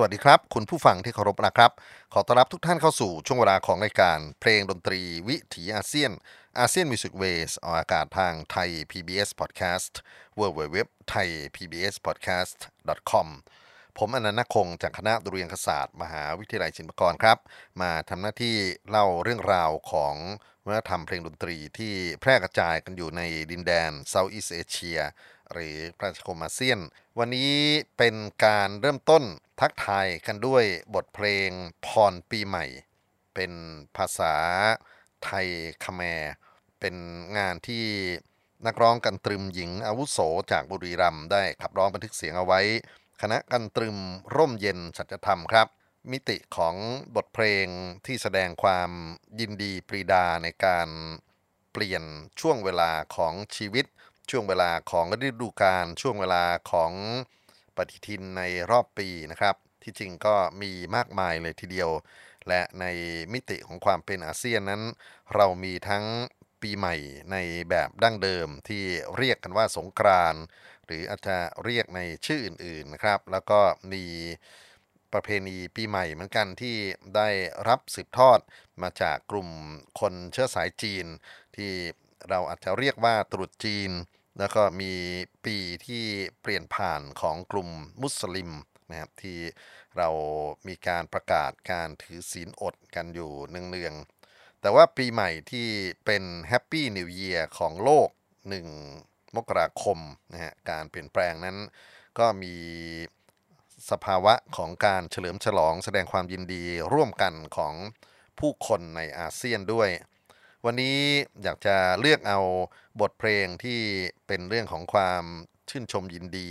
สวัสดีครับ คุณผู้ฟังที่เคารพนะครับ ขอต้อนรับทุกท่านเข้าสู่ช่วงเวลาของรายการเพลงดนตรีวิถีอาเซียน ASEAN Music Ways ออกอากาศทางไทย PBS Podcast w w w t h a i PBS Podcast com ผมอนันต์คงจากคณะดุริยางคศาสตร์ มหาวิทยาลัยศิลปากรครับ มาทำหน้าที่เล่าเรื่องราวของวัฒนธรรมเพลงดนตรีที่แพร่กระจายกันอยู่ในดินแดน Southeast Asiaหรือประชาคมอาเซียน วันนี้เป็นการเริ่มต้น ทักทายกันด้วยบทเพลงพรปีใหม่ เป็นภาษาไทยคแมเป็นงานที่นักร้องกันตรึมหญิงอาวุโสจากบุรีรัมย์ได้ขับร้องบันทึกเสียงเอาไว้ คณะกันตรึมร่มเย็นสัจธรรมครับ มิติของบทเพลงที่แสดงความยินดีปรีดาในการเปลี่ยนช่วงเวลาของชีวิต ช่วงเวลาของฤดูกาลช่วงเวลาของ ฏิทินในรอบปีนะครับ ที่จริงก็มีมากมายเลยทีเดียว และในมิติของความเป็นอาเซียนนั้น เรามีทั้งปีใหม่ในแบบดั้งเดิมที่เรียกกันว่าสงกรานต์หรืออาจจะเรียกในชื่ออื่นๆนะครับ แล้วก็มีประเพณีปีใหม่เหมือนกันที่ได้รับสืบทอดมาจากกลุ่มคนเชื้อสายจีน ที่เราอาจจะเรียกว่าตรุษจีน แล้วก็มีปีที่เปลี่ยนผ่านของกลุ่มมุสลิมนะครับที่เรามีการประกาศการถือศีลอดกันอยู่เนืองๆ แต่ว่าปีใหม่ที่เป็นแฮปปี้นิว e ย r ของโลก 1 มกราคมนะฮะการเปลี่ยนแปลงนั้นก็มีสภาวะของการเฉลิมฉลองแสดงความยินดีร่วมกันของผู้คนในอาเซียนด้วย วันนี้อยากจะเลือกเอาบทเพลงที่เป็นเรื่องของความชื่นชมยินดี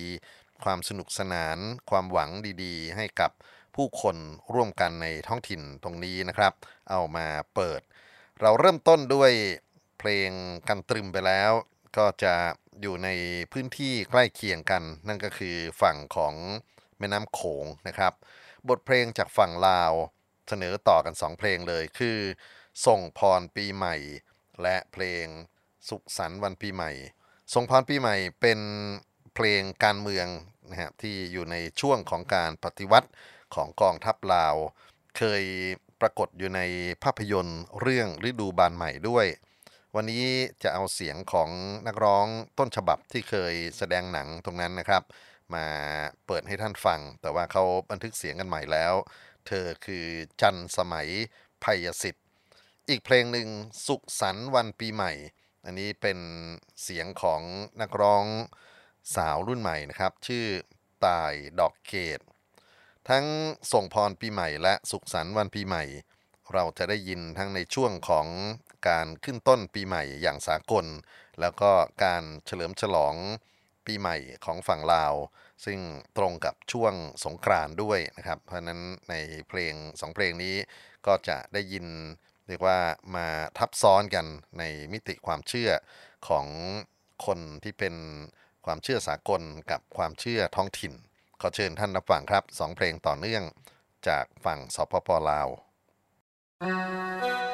ความสนุกสนาน ความหวังดีๆ ให้กับผู้คนร่วมกันในท้องถิ่นตรงนี้นะครับ เอามาเปิด เราเริ่มต้นด้วยเพลงกันตรึมไปแล้ว ก็จะอยู่ในพื้นที่ใกล้เคียงกัน นั่นก็คือฝั่งของแม่น้ำโขงนะครับ บทเพลงจากฝั่งลาวเสนอต่อกัน2เพลงเลยคือ ส่งพรปีใหม่ และเพลงสุขสันต์วันปีใหม่ ส่งพรปีใหม่เป็นเพลงการเมืองนะฮะที่อยู่ในช่วงของการปฏิวัติของกองทัพลาว เคยปรากฏอยู่ในภาพยนตร์เรื่องฤดูบานใหม่ด้วย วันนี้จะเอาเสียงของนักร้องต้นฉบับที่เคยแสดงหนังตรงนั้นนะครับ มาเปิดให้ท่านฟัง แต่ว่าเขาบันทึกเสียงกันใหม่แล้ว เธอคือจันสมัยภัยสิทธิ์ อีกเพลงหนึ่งสุขสันต์วันปีใหม่ อันนี้เป็นเสียงของนักร้องสาวรุ่นใหม่นะครับ ชื่อตายดอกเกต ทั้งส่งพรปีใหม่และสุขสันต์วันปีใหม่ เราจะได้ยินทั้งในช่วงของการขึ้นต้นปีใหม่อย่างสากล แล้วก็การเฉลิมฉลองปีใหม่ของฝั่งลาว ซึ่งตรงกับช่วงสงกรานด้วยนะครับ เพราะฉะนั้นในเพลงสองเพลงนี้ก็จะได้ยิน เรียกว่ามาทับซ้อนกันในมิติความเชื่อของคนที่เป็นความเชื่อสากลกับความเชื่อท้องถิ่น ขอเชิญท่านรับฟังครับสองเพลงต่อเนื่องจากฝั่งสปปลาวเ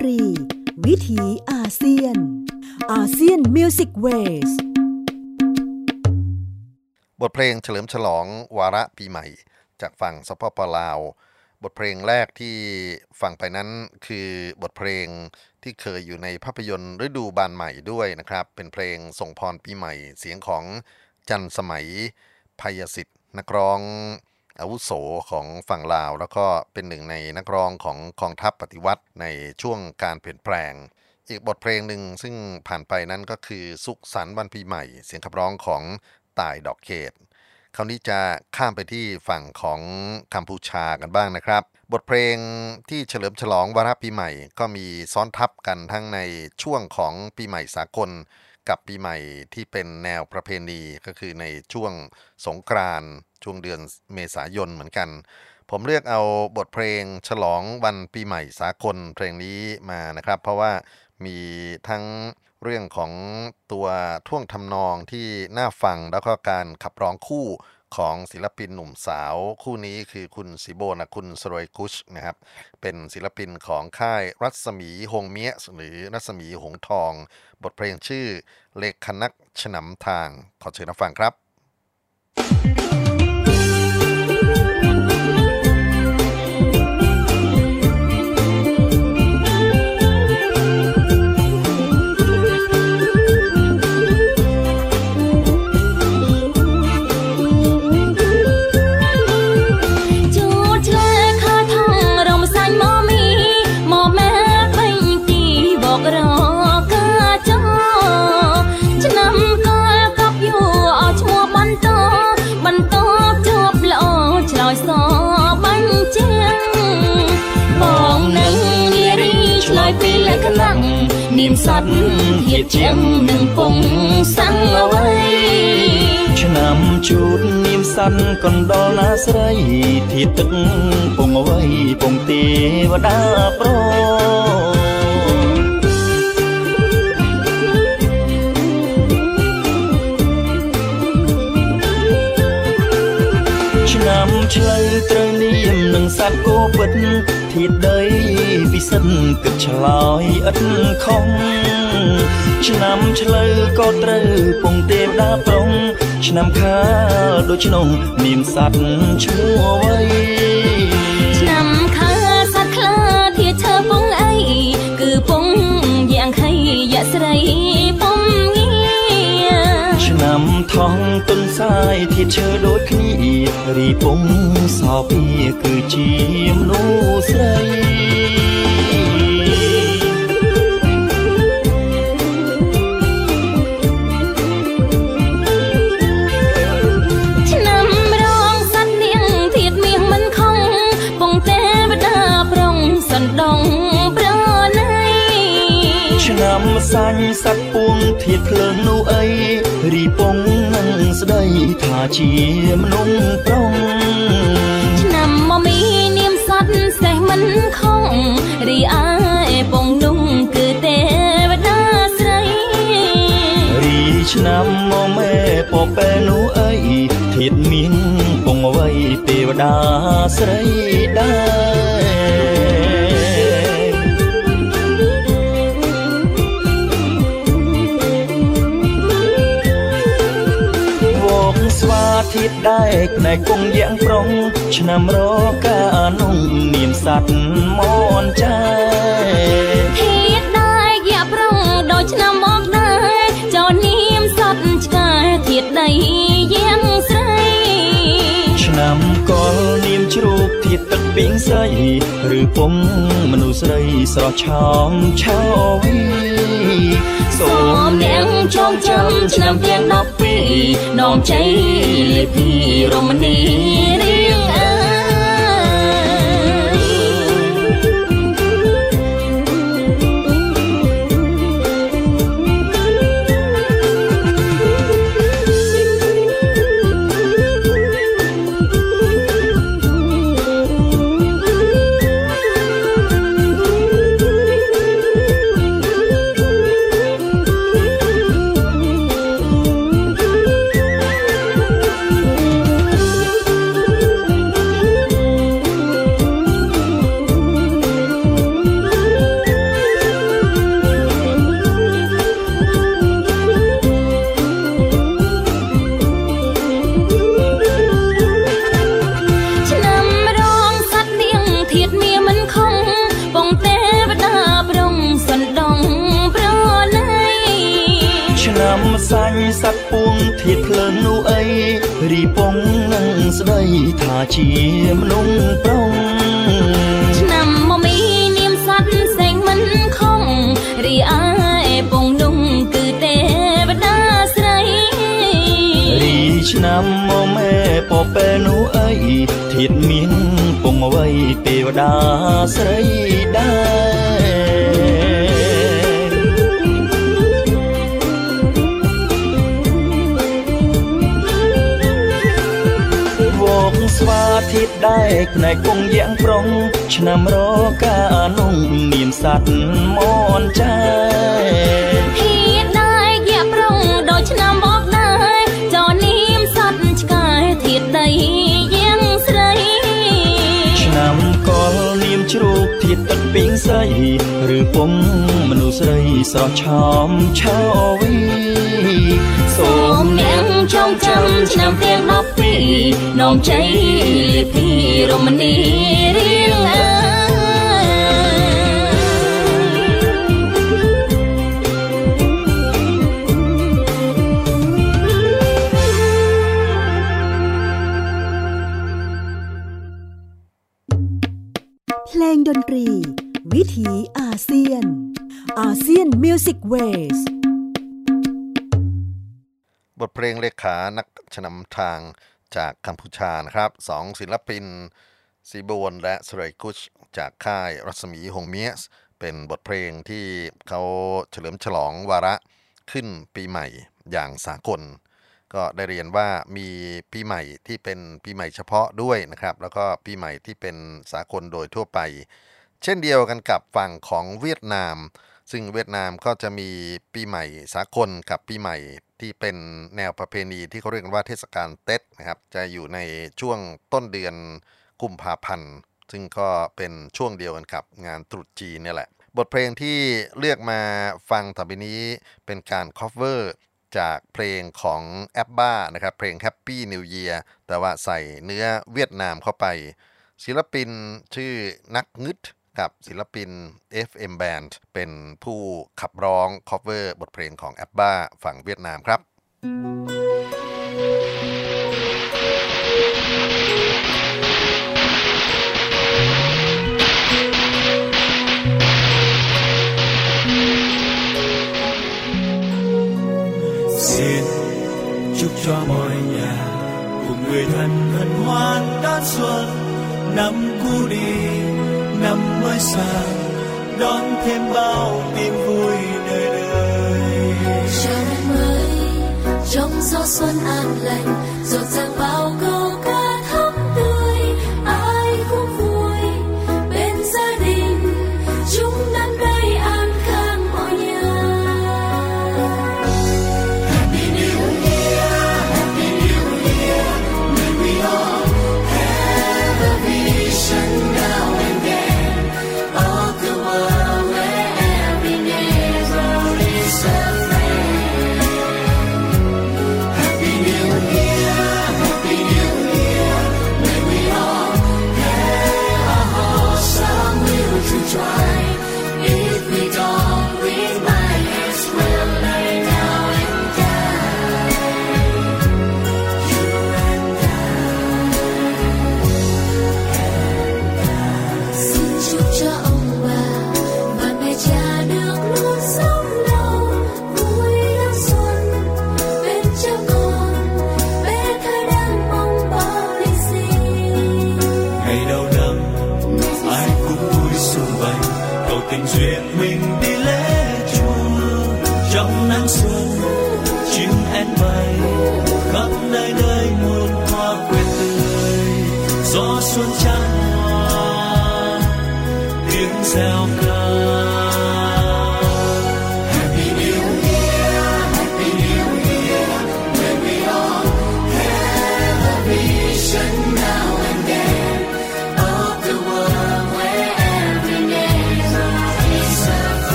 ตรี วิถีอาเซียน ASEAN Music Waysบทเพลงเฉลิมฉลองวาระปีใหม่ จากฝั่งสปป.ลาว บทเพลงแรกที่ฟังไปนั้นคือบทเพลงที่เคยอยู่ในภาพยนตร์ฤดูบานใหม่ด้วยนะครับ เป็นเพลงส่งพรปีใหม่เสียงของจันสมัยพยสิทธิ์นักร้อง อาวุโสของฝั่งลาว แล้วก็เป็นหนึ่งในนักร้องของกองทัพปฏิวัติในช่วงการเปลี่ยนแปลง อีกบทเพลงหนึ่งซึ่งผ่านไปนั้นก็คือสุขสันต์วันปีใหม่ เสียงขับร้องของตายดอกเขตคราวนี้จะข้ามไปที่ฝั่งของกัมพูชากันบ้างนะครับ บทเพลงที่เฉลิมฉลองวาระปีใหม่ ก็มีซ้อนทับกันทั้งในช่วงของปีใหม่สากล กับปีใหม่ที่เป็นแนวประเพณีก็คือในช่วงสงกรานต์ช่วงเดือนเมษายนเหมือนกัน ผมเลือกเอาบทเพลงฉลองวันปีใหม่สากลเพลงนี้มานะครับ เพราะว่ามีทั้งเรื่องของตัวท่วงทำนองที่น่าฟังแล้วก็การขับร้องคู่ ของศิลปินหนุ่มสาวคู่นี้คือคุณสิโบนะคุณสรอยคุชนะครับ เป็นศิลปินของค่ายรัศมีหงเมียหรือรัศมีหงทอง บทเพลงชื่อเลขคนักฉนำทาง ขอเชิญรับฟังครับ នាមសត្វហៀបជាងនឹងពងសាំងអ្វីឆ្នាំជូតនាមសត្វកណ្ដលណាស្រីធាទឹកពងអ្វីពងទេវតាប្រឆ្នាំឆ្លូវត្រូវនាមនឹងសត្វគោពិត ធាតដីពិសិដ្ឋគិតឆ្លើយឥតខំឆ្នាំឆ្លូវក៏ត្រូវពងទេវតាប្រុងឆ្នាំខាលដូចក្នុងនាមសัตว์ឈ្មោះអ្វីឆ្នាំខាលសัตว์ខ្លាធាឈើពងអីគឺពងយ៉ាងខៃយៈស្រី សាយធាឈើដូចគ្នារីពងសោពីគឺជាមនុស្សស្រីសាញ់សត្វពួងធៀបភ្លើងនោះអីរីពងនឹង ស្ដីថាជាមនុស្សប្រុងឆ្នាំមកមីនាមសត្វសេះមិនខំរីអើពងនោះគឺទេវតាស្រីរីឆ្នាំមកមេពពេនោះអីធៀបមានពងអ្វីទេវតាស្រីដែរ ដែកណែគង់យ៉ាងប្រុងឆ្នាំរកានុង នាមសัตว์មនចាធាតដែកយ៉ាងប្រុងដូចឆ្នាំមកដែរចោនាមសัตว์ឆ្កែធាតដីយ៉ាងស្រីឆ្នាំកលនាមជ្រូកធាតទឹកពីងស្រីឬពុំមនុស្សស្រីស្រស់ឆោមឆោវី សូមអ្នកចងចាំឆ្នាំទាំង12នាំជ័យលេពីរមនីរៀងអើឆ្នាំ ថាជាមនុស្សប្រុងឆ្នាំមកមីនាមសັດសេងមិនខំរីអើពងនោះគឺទេវតាស្រីរីឆ្នាំមកម៉ែពពេលនោះអីធៀបមានពងអ្វីទេវតាស្រីដែរ ដែរផ្នែកគង់យ៉ាងប្រុងឆ្នាំរកានុងមានសัตว์មនចាធៀបដែរយាប្រុងដូចឆ្នាំមកដែរចនាមសัตว์ឆ្កែធៀបដីយ៉ាងស្រីឆ្នាំកលនាមជ្រូកធៀបទឹកពីងស្រីឬពុំមនុស្សស្រីស្រស់ឆោមឆោវីសូមនាង ចងចាំឆ្នាំទៀង12នោមជ័យលាភីរមនីរៀងអើเนักชนำทางจากกัมพูชานะครับสองศิลปินซีบวนและสไรกุชจากค่ายรัศมีหงเมียส เป็นบทเพลงที่เขาเฉลิมฉลองวาระขึ้นปีใหม่อย่างสากล ก็ได้เรียนว่ามีปีใหม่ที่เป็นปีใหม่เฉพาะด้วยนะครับ แล้วก็ปีใหม่ที่เป็นสากลโดยทั่วไป เช่นเดียวกันกับฝั่งของเวียดนาม ซึ่งเวียดนามก็จะมีปีใหม่สากลกับปีใหม่ ที่เป็นแนวประเพณีที่เขาเรียกกันว่าเทศกาลเต็ดนะครับ จะอยู่ในช่วงต้นเดือนกุมภาพันธ์ ซึ่งก็เป็นช่วงเดียวกันกับงานตรุษจีนนี่แหละ บทเพลงที่เลือกมาฟังต่อไปนี้เป็นการ cover จากเพลงของ ABBA นะครับ เพลง Happy New Year แต่ว่าใส่เนื้อเวียดนามเข้าไป ศิลปินชื่อนักงึด กับศิลปิน FM Band เป็นผู้ขับร้อง cover บทเพลงของ ABBA ฝั่งเวียดนามครับ xin chúc cho mọi nhà cùng người thân hân hoan đón xuân năm cũ đi mới sang, đón thêm bao tin vui đời đời chào năm mới, trong gió xuân an lành, rộn ràng bao câu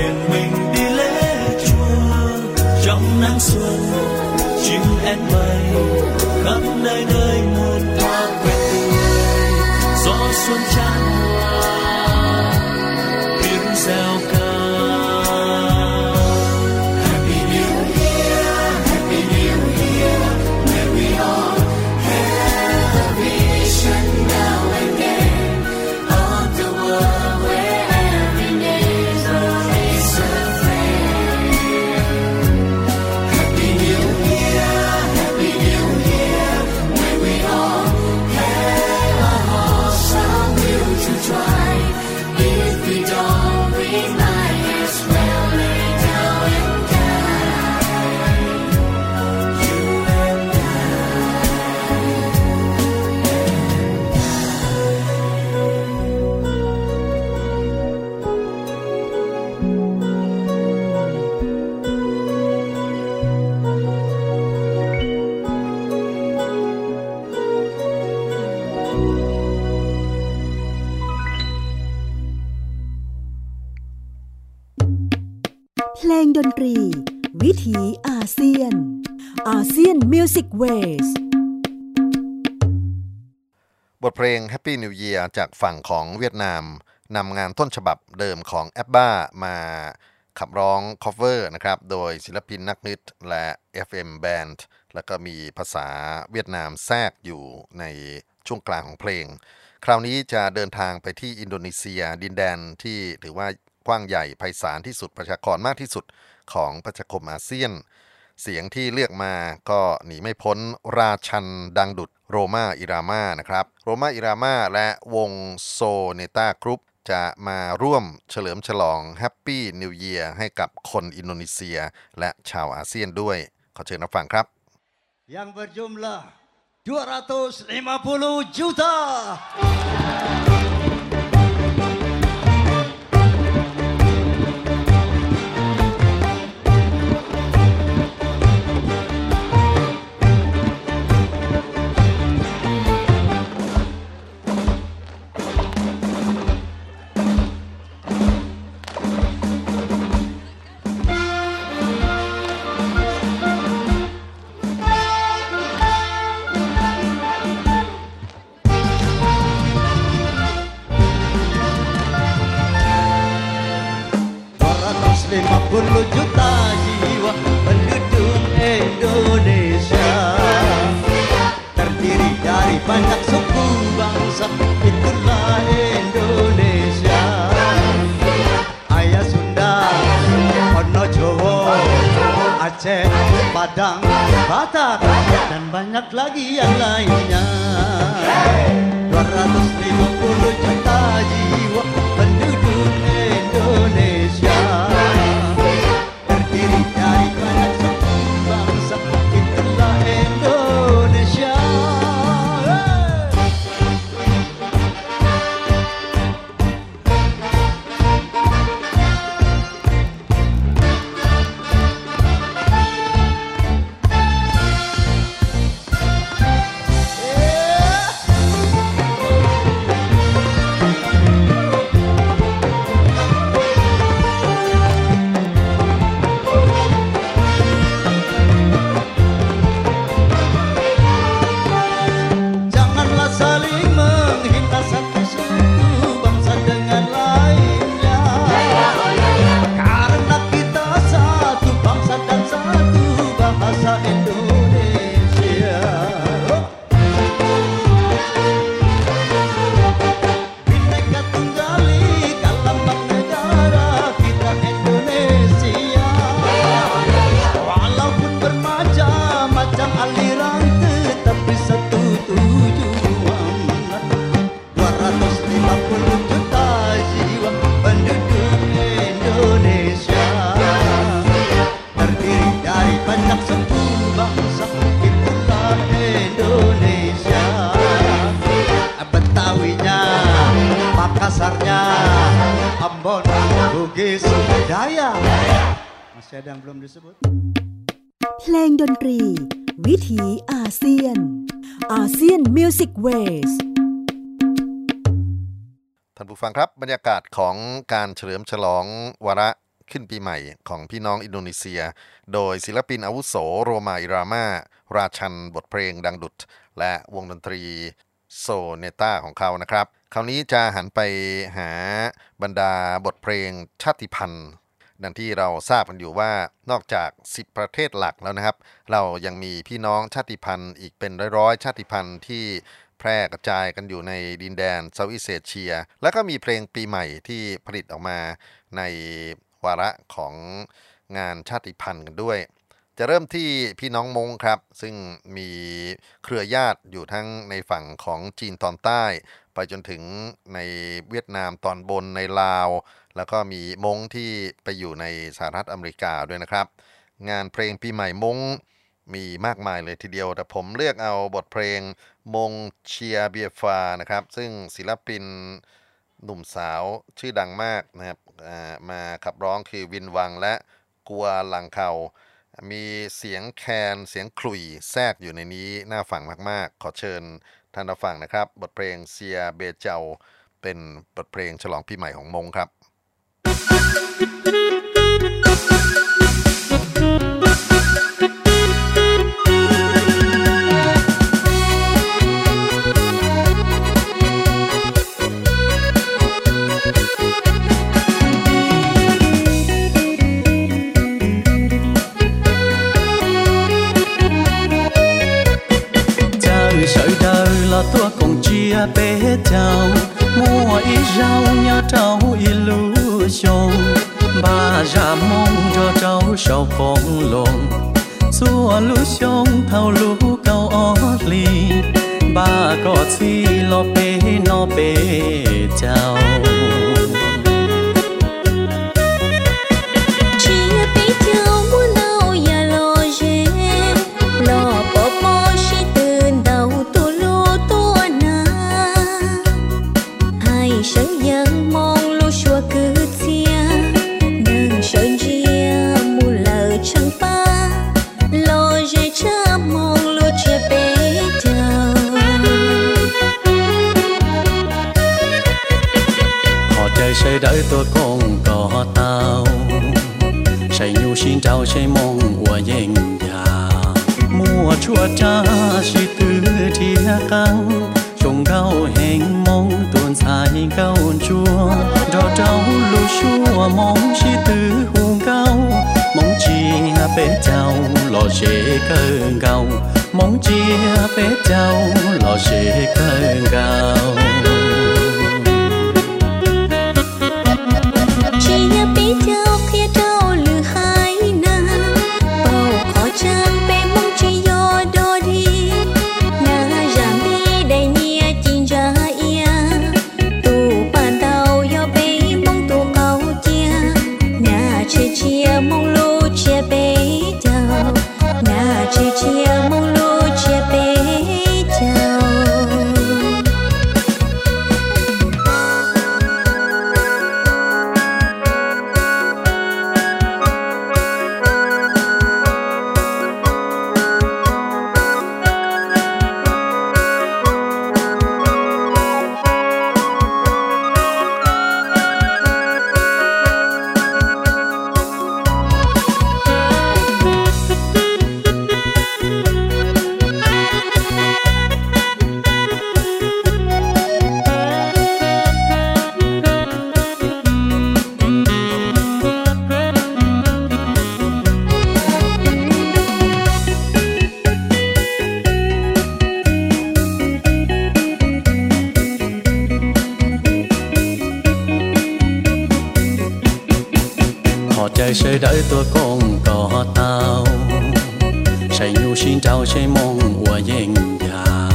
in Happy New Year จากฝั่งของเวียดนามนำงานต้นฉบับเดิมของแอปบ้ามาขับร้อง cover นะครับ โดยศิลปินนักนิตและ FM Band แล้วก็มีภาษาเวียดนามแทรกอยู่ในช่วงกลางของเพลง คราวนี้จะเดินทางไปที่อินโดนีเซียดินแดนที่ถือว่ากว้างใหญ่ไพศาลที่สุดประชากรมากที่สุดของประชาคมอาเซียน เสียงที่เลือกมาก็หนีไม่พ้นราชันดังดุด โรมาอิรามานะครับโรมาอิรามาและวงโซเนต้ากรุ๊ปจะมาร่วมเฉลิมฉลองแฮปปี้นิว e ย r ให้กับคนอินโดนีเซียและชาวอาเซียนด้วย ขอเชิญรับฟังครับ yang berjumlah 250 juta. Puluh juta jiwa penduduk Indonesia. Terdiri dari banyak suku bangsa Itulah Indonesia. Ayah Sunda, Ono Jowo, Aceh, Padang, Batak Dan banyak lagi yang lainnya. 250 juta jiwa เฉลิมฉลองวาระขึ้นปีใหม่ของพี่น้องอินโดนีเซีย โดยศิลปินอาวุโสโรมาอิรามา ราชันบทเพลงดังดุด และวงดนตรีโซเนต้าของเขานะครับ คราวนี้จะหันไปหาบรรดาบทเพลงชาติพันธุ์ ดังที่เราทราบกันอยู่ว่านอกจาก 10 ประเทศหลักแล้วนะครับ เรายังมีพี่น้องชาติพันธุ์อีกเป็นร้อยๆชาติพันธุ์ที่ แพร่กระจายกันอยู่ในดินแดนเซาท์อีสเอเชีย แล้วก็มีเพลงปีใหม่ที่ผลิตออกมาในวาระของงานชาติพันธุ์กันด้วย จะเริ่มที่พี่น้องมงครับ ซึ่งมีเครือญาติอยู่ทั้งในฝั่งของจีนตอนใต้ ไปจนถึงในเวียดนามตอนบนในลาว แล้วก็มีมงที่ไปอยู่ในสหรัฐอเมริกาด้วยนะครับ งานเพลงปีใหม่มง มีมากมายเลยทีเดียว แต่ผมเลือกเอาบทเพลงมงเชียเบียฟานะครับ ซึ่งศิลปินหนุ่มสาวชื่อดังมากนะครับมาขับร้องคือวินวังและกัวหลังเขา มีเสียงแคนเสียงขลุ่ยแทรกอยู่ในนี้น่าฟังมากๆ ขอเชิญท่านรับฟังนะครับ บทเพลงเซียเบเจาเป็นบทเพลงฉลองปีใหม่ของมงครับ tua cùng chia bé chào mua ý rau nhớ trâu illusion Bà ra mong cho trâu sau phong lồn Xua lũ xông thao lũ câu ó ly. Bà có chi lo bé nó bé chào đợi tôi con có tao. Sẽ yêu xin trao sẽ mong của dành nhà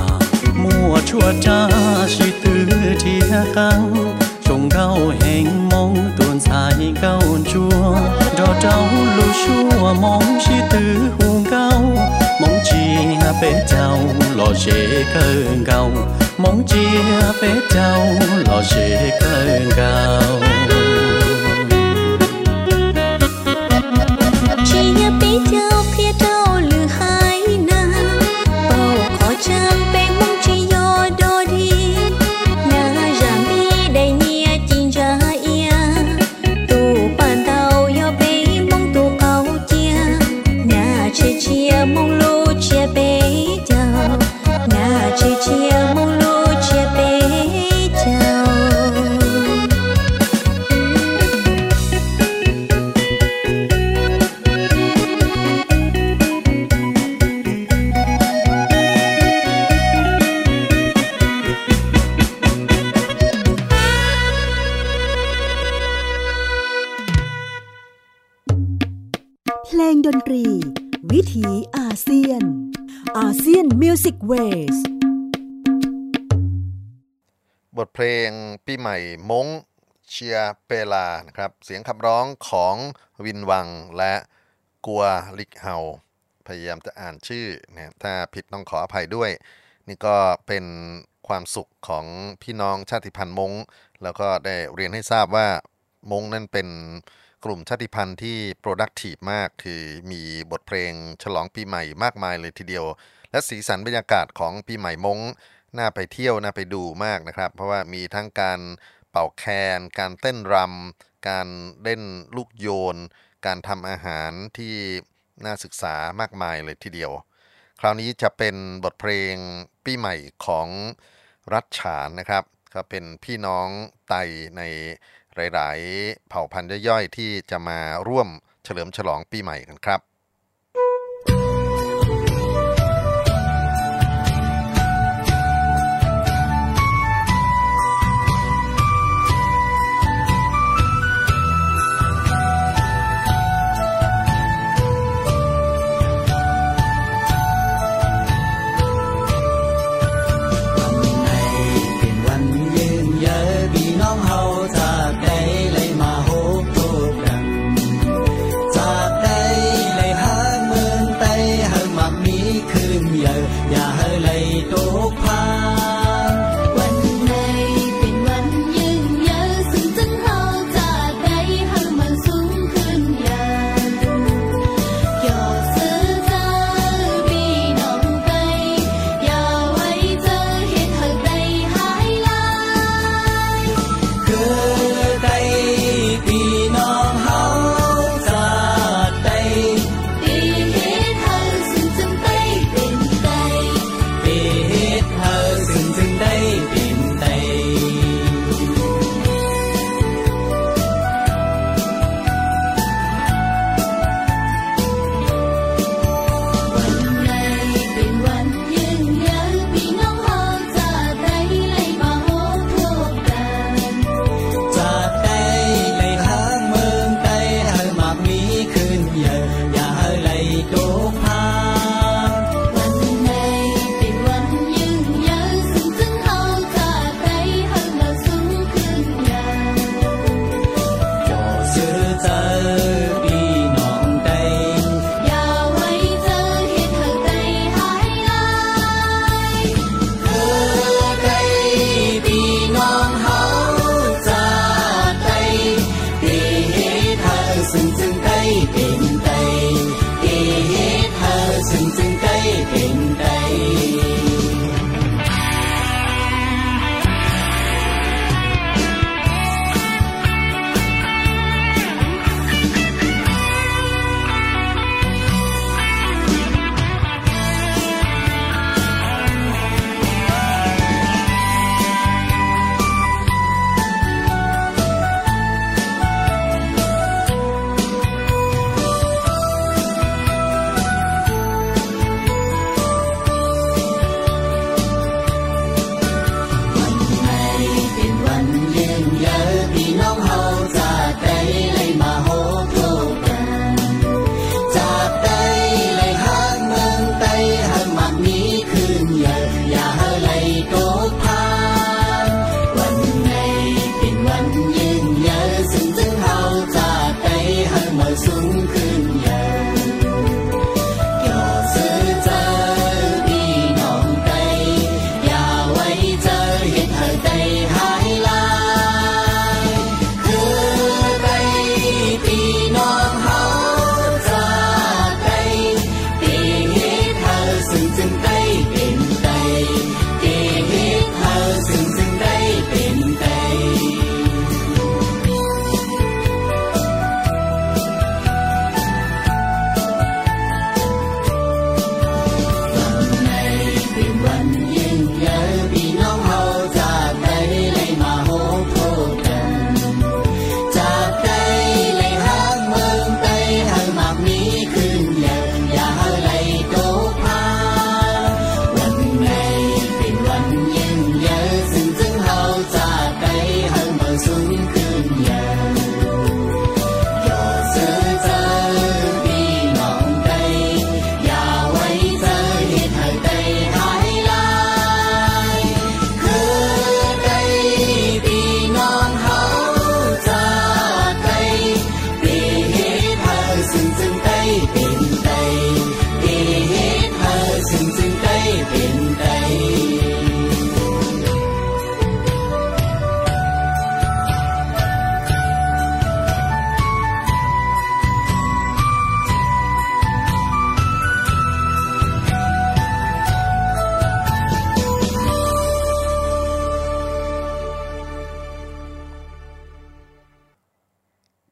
Mùa chua cha, suy tư chia khăng Trông gao hẹn mong tuôn dài cao chua. Đò trao lưu chua mong suy tư hùng cao. Mong chi bé trao, lò dễ cơn cao Mong chi bé trao, lò dễ cơn cao เปลานะครับ เสียงขับร้องของวินวังและกัวลิกเฮา พยายามจะอ่านชื่อนะถ้าผิดต้องขออภัยด้วย นี่ก็เป็นความสุขของพี่น้องชาติพันธุ์มงแล้วก็ได้เรียนให้ทราบว่ามงนั่นเป็นกลุ่มชาติพันธุ์ที่ productive มาก คือมีบทเพลงฉลองปีใหม่มากมายเลยทีเดียว และสีสันบรรยากาศของปีใหม่มงน่าไปเที่ยวน่าไปดูมากนะครับ เพราะว่ามีทั้งการ เป่าแคน การเต้นรำ การเล่นลูกโยน การทำอาหารที่น่าศึกษามากมายเลยทีเดียว คราวนี้จะเป็นบทเพลงปีใหม่ของรัฐฉานนะครับ ก็เป็นพี่น้องไตในหลาย ๆ เผ่าพันธุ์ย่อยๆที่จะมาร่วมเฉลิมฉลองปีใหม่กันครับ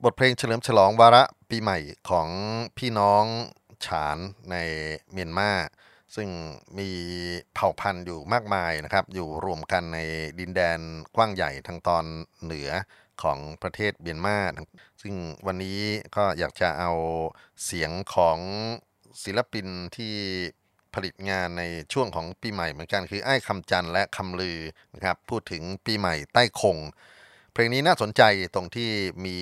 บทเพลงเฉลิมฉลองวาระปีใหม่ของพี่น้องฉานในเมียนมาซึ่งมีเผ่าพันธุ์อยู่มากมายนะครับ อยู่รวมกันในดินแดนกว้างใหญ่ทางตอนเหนือของประเทศเมียนมา ซึ่งวันนี้ก็อยากจะเอาเสียงของศิลปินที่ผลิตงานในช่วงของปีใหม่เหมือนกันคือไอ้คำจันและคำลือนะครับ พูดถึงปีใหม่ใต้คง เพลงนี้น่าสนใจตรงที่มี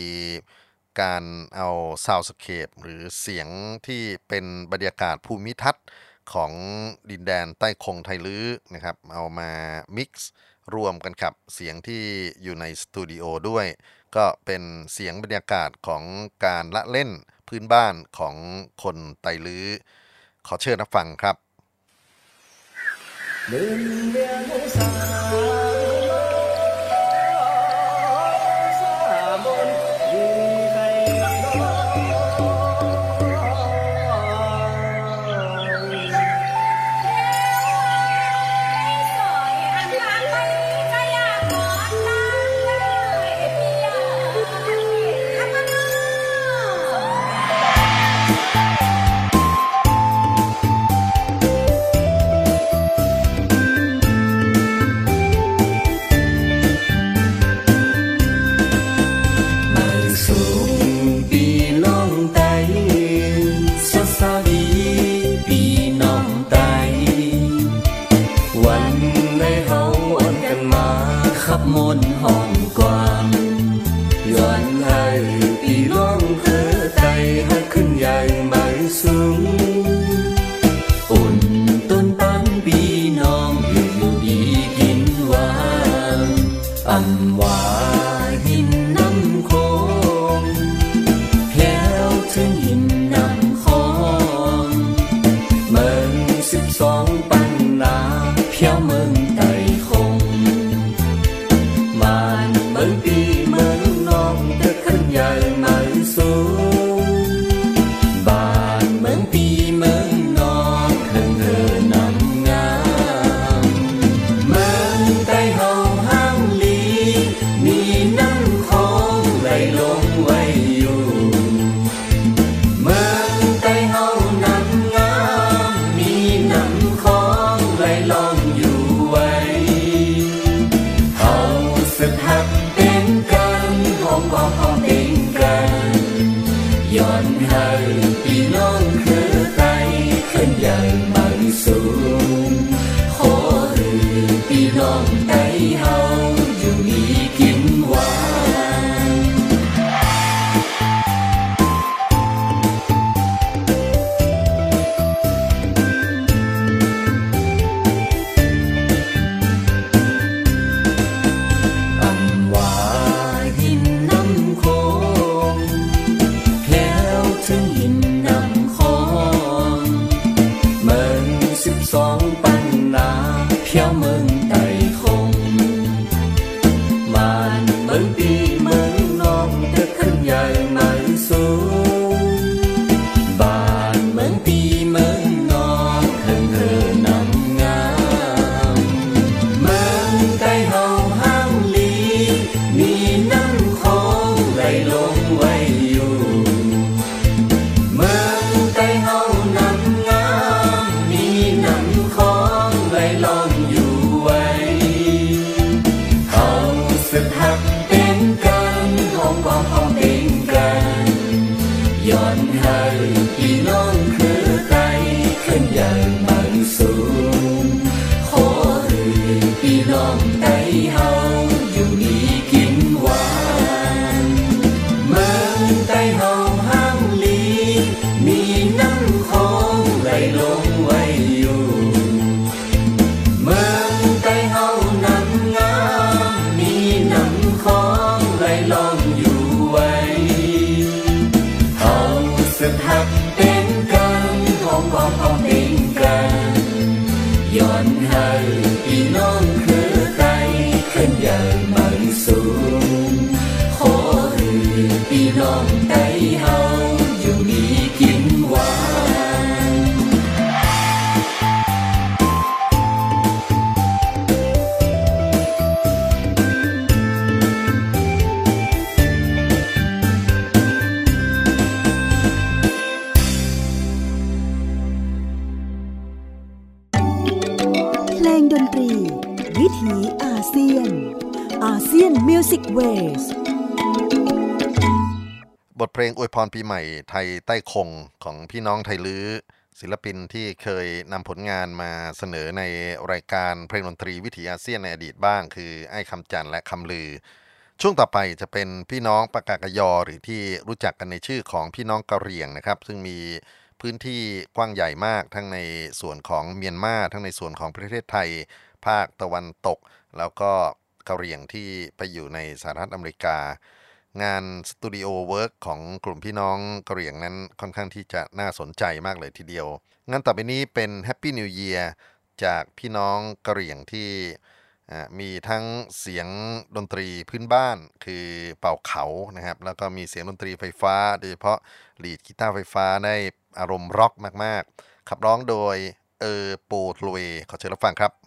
การเอา soundscape หรือเสียงที่เป็นบรรยากาศภูมิทัศน์ของดินแดนใต้คงไตลื้อนะครับ เอามา mix รวมกันกับเสียงที่อยู่ในสตูดิโอด้วย ก็เป็นเสียงบรรยากาศของการละเล่นพื้นบ้านของคนไตลื้อ ขอเชิญรับฟังครับสุ หม่ไทยใต้คงของพี่น้องไทยลื้อ ศิลปินที่เคยนำผลงานมาเสนอในรายการเพลงดนตรีวิถีอาเซียนในอดีตบ้าง คือไอ้คำจันทร์และคำลือ ช่วงต่อไปจะเป็นพี่น้องปากากยอหรือที่รู้จักกันในชื่อของพี่น้องกะเหรี่ยงนะครับ ซึ่งมีพื้นที่กว้างใหญ่มากทั้งในส่วนของเมียนมาทั้งในส่วนของประเทศไทย ภาคตะวันตก แล้วก็กะเหรี่ยงที่ไปอยู่ในสหรัฐอเมริกา งาน studio work ของกลุ่มพี่น้องกะเหรี่ยงนั้นค่อนข้างที่จะน่าสนใจมากเลยทีเดียว งานต่อไปนี้เป็น Happy New Year จากพี่น้องกะเหรี่ยงที่มีทั้งเสียงดนตรีพื้นบ้านคือเป่าเขานะครับ แล้วก็มีเสียงดนตรีไฟฟ้า โดยเฉพาะ lead กีตาร์ไฟฟ้าได้อารมณ์ร็อกมากๆ ขับร้องโดยเออโปโทเวขอเชิญรับฟังครับ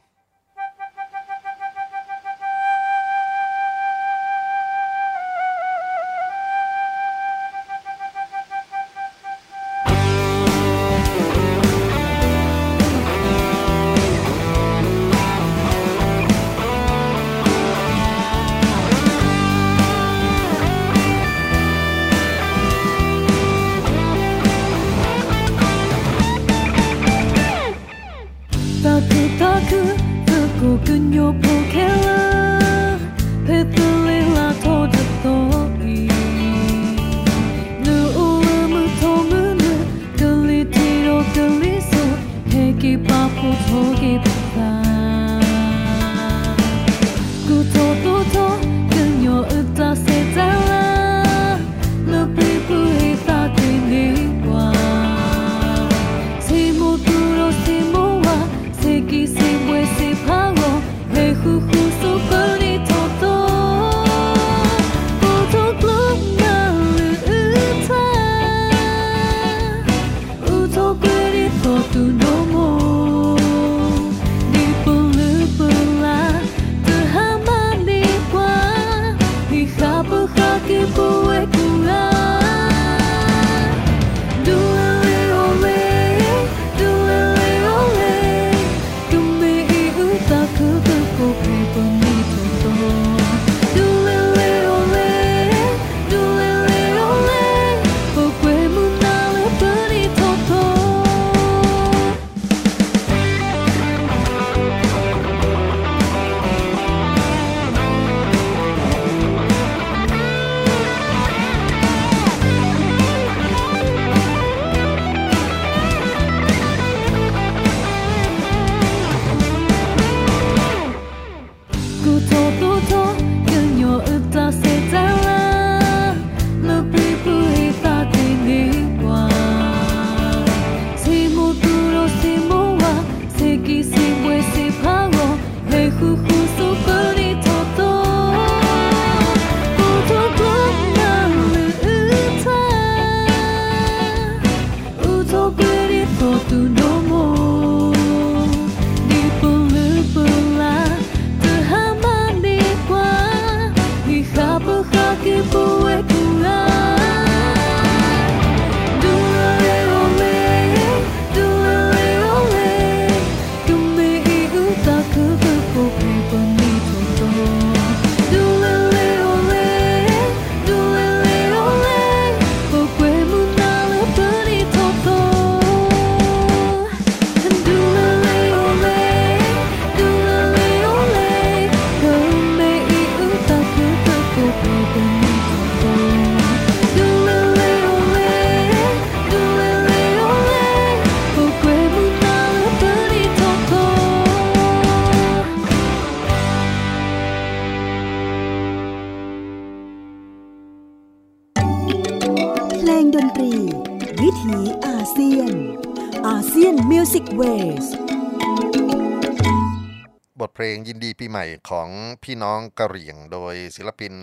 ของพี่น้องกะเหรี่ยงโดยศิลปิน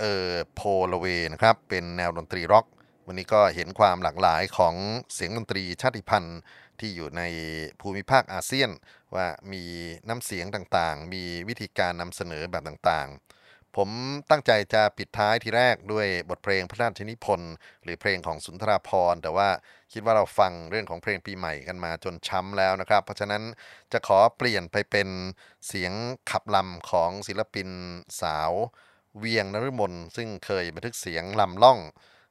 เออโพลเวนะครับ เป็นแนวดนตรีร็อก วันนี้ก็เห็นความหลากหลายของเสียงดนตรีชาติพันธุ์ที่อยู่ในภูมิภาคอาเซียน ว่ามีน้ำเสียงต่างๆ มีวิธีการนำเสนอแบบต่างๆ ผมตั้งใจจะปิดท้ายทีแรกด้วยบทเพลงพระราชนิพนธ์หรือเพลงของสุนทราภรณ์แต่ว่า คิดว่าเราฟังเรื่องของเพลงปีใหม่กันมาจนช้ำแล้วนะครับ เพราะฉะนั้นจะขอเปลี่ยนไปเป็นเสียงขับลำของศิลปินสาว เวียงนฤมลซึ่งเคยบันทึกเสียงลำล่อง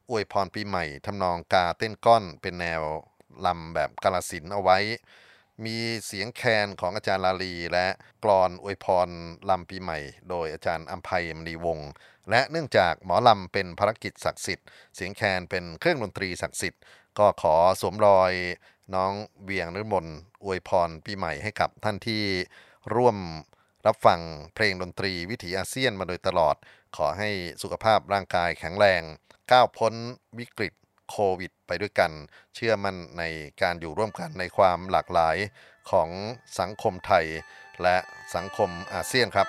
อวยพรปีใหม่ทำนองกาเต้นก้อนเป็นแนวลำแบบกาลสินเอาไว้ มีเสียงแคนของอาจารย์ลาลี และกรอนอวยพรลำปีใหม่ โดยอาจารย์อัมภัยมณีวงศ์และเนื่องจากหมอลำเป็นภารกิจศักดิ์สิทธิ์ เสียงแคนเป็นเครื่องดนตรีศักดิ์สิทธิ์ ก็ขอสวมรอยน้องเวียงนฤมลอวยพรปีใหม่ให้กับท่านที่ร่วมรับฟังเพลงดนตรีวิถีอาเซียนมาโดยตลอด ขอให้สุขภาพร่างกายแข็งแรง ก้าวพ้นวิกฤตโควิดไปด้วยกัน เชื่อมั่นในการอยู่ร่วมกันในความหลากหลายของสังคมไทย และสังคมอาเซียนครับ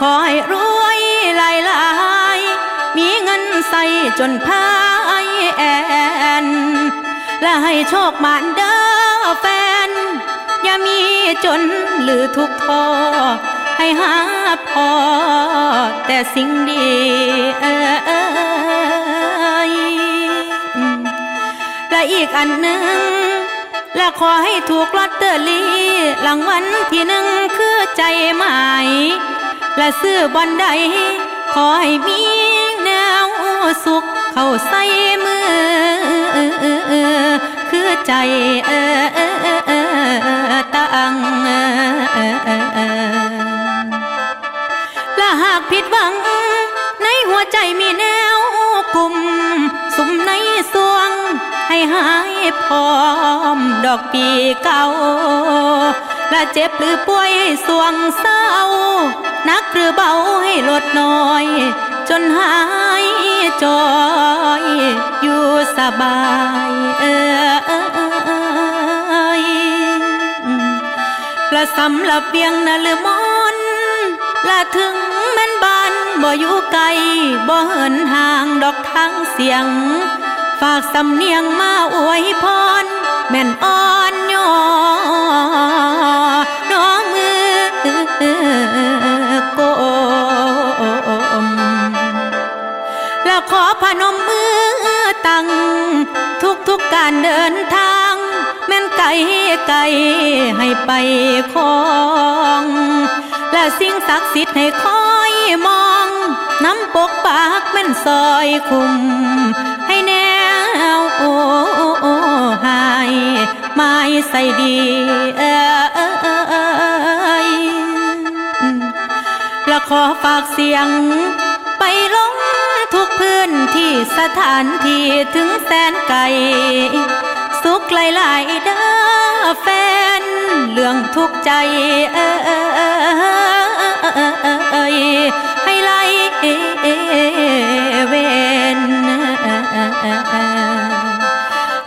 ขอให้รวยหลายหลายมีเงินใส่จนพายแอนและให้โชคมานเด้อแฟน อย่ามีจนหรือทุกข์ท้อให้หาพอแต่สิ่งดีเอยและอีกอันหนึ่ง และขอให้ถูกลอตเตอรี่รางวัลที่หนึ่งคือใจหมาย และซื้อบอนใด ขอให้มีแนวสุข เข้าใส่มือ คือใจตั้งและหากผิดหวัง ในหัวใจมีแนวกลุ่มสุมในสวง ให้หายพร้อม ดอกปีเก่าและเจ็บหรือป่วยให้สวงเศร้า นักหรือเบาให้ลดน้อย จนหายจอยอยู่สบายเออละสำหรับเวียงนลมอนละถึงแม่นบ้านบ่อยู่ไกลบ่เหินห่างดอกทางเสียง ฝากสำเนียงมาอวยพรแม่นอ่อนโยน้องมือ นมมือตั้งทุกทุกการเดินทาง แม่นไกลไกลให้ไปคองและสิ่งศักดิ์สิทธิ์ให้คอยมอง น้ำปกปากแม่นซอยคุม ให้แนวโอ้หายไม้ใส่ดีเอ้ยและขอฝากเสียงไปลง นที่สถานที่ถึงแสนไกล สุขหลายๆเด้อแฟน เรื่องทุกใจเออเให้ไล่เวน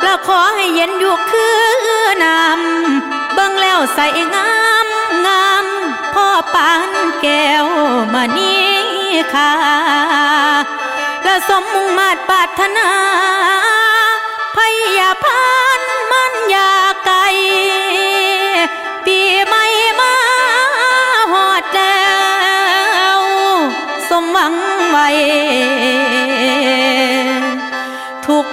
แล้วขอให้เย็นอยู่คือนำเบิ่งแล้วใส่งามงามพ่อปานแก้วมานี้ค่ะ และสมมุ่งมาตรปาถนาพยาพานมันอยาไกลปีใหม่มาหอดแล้วสมหวังไว้ทุก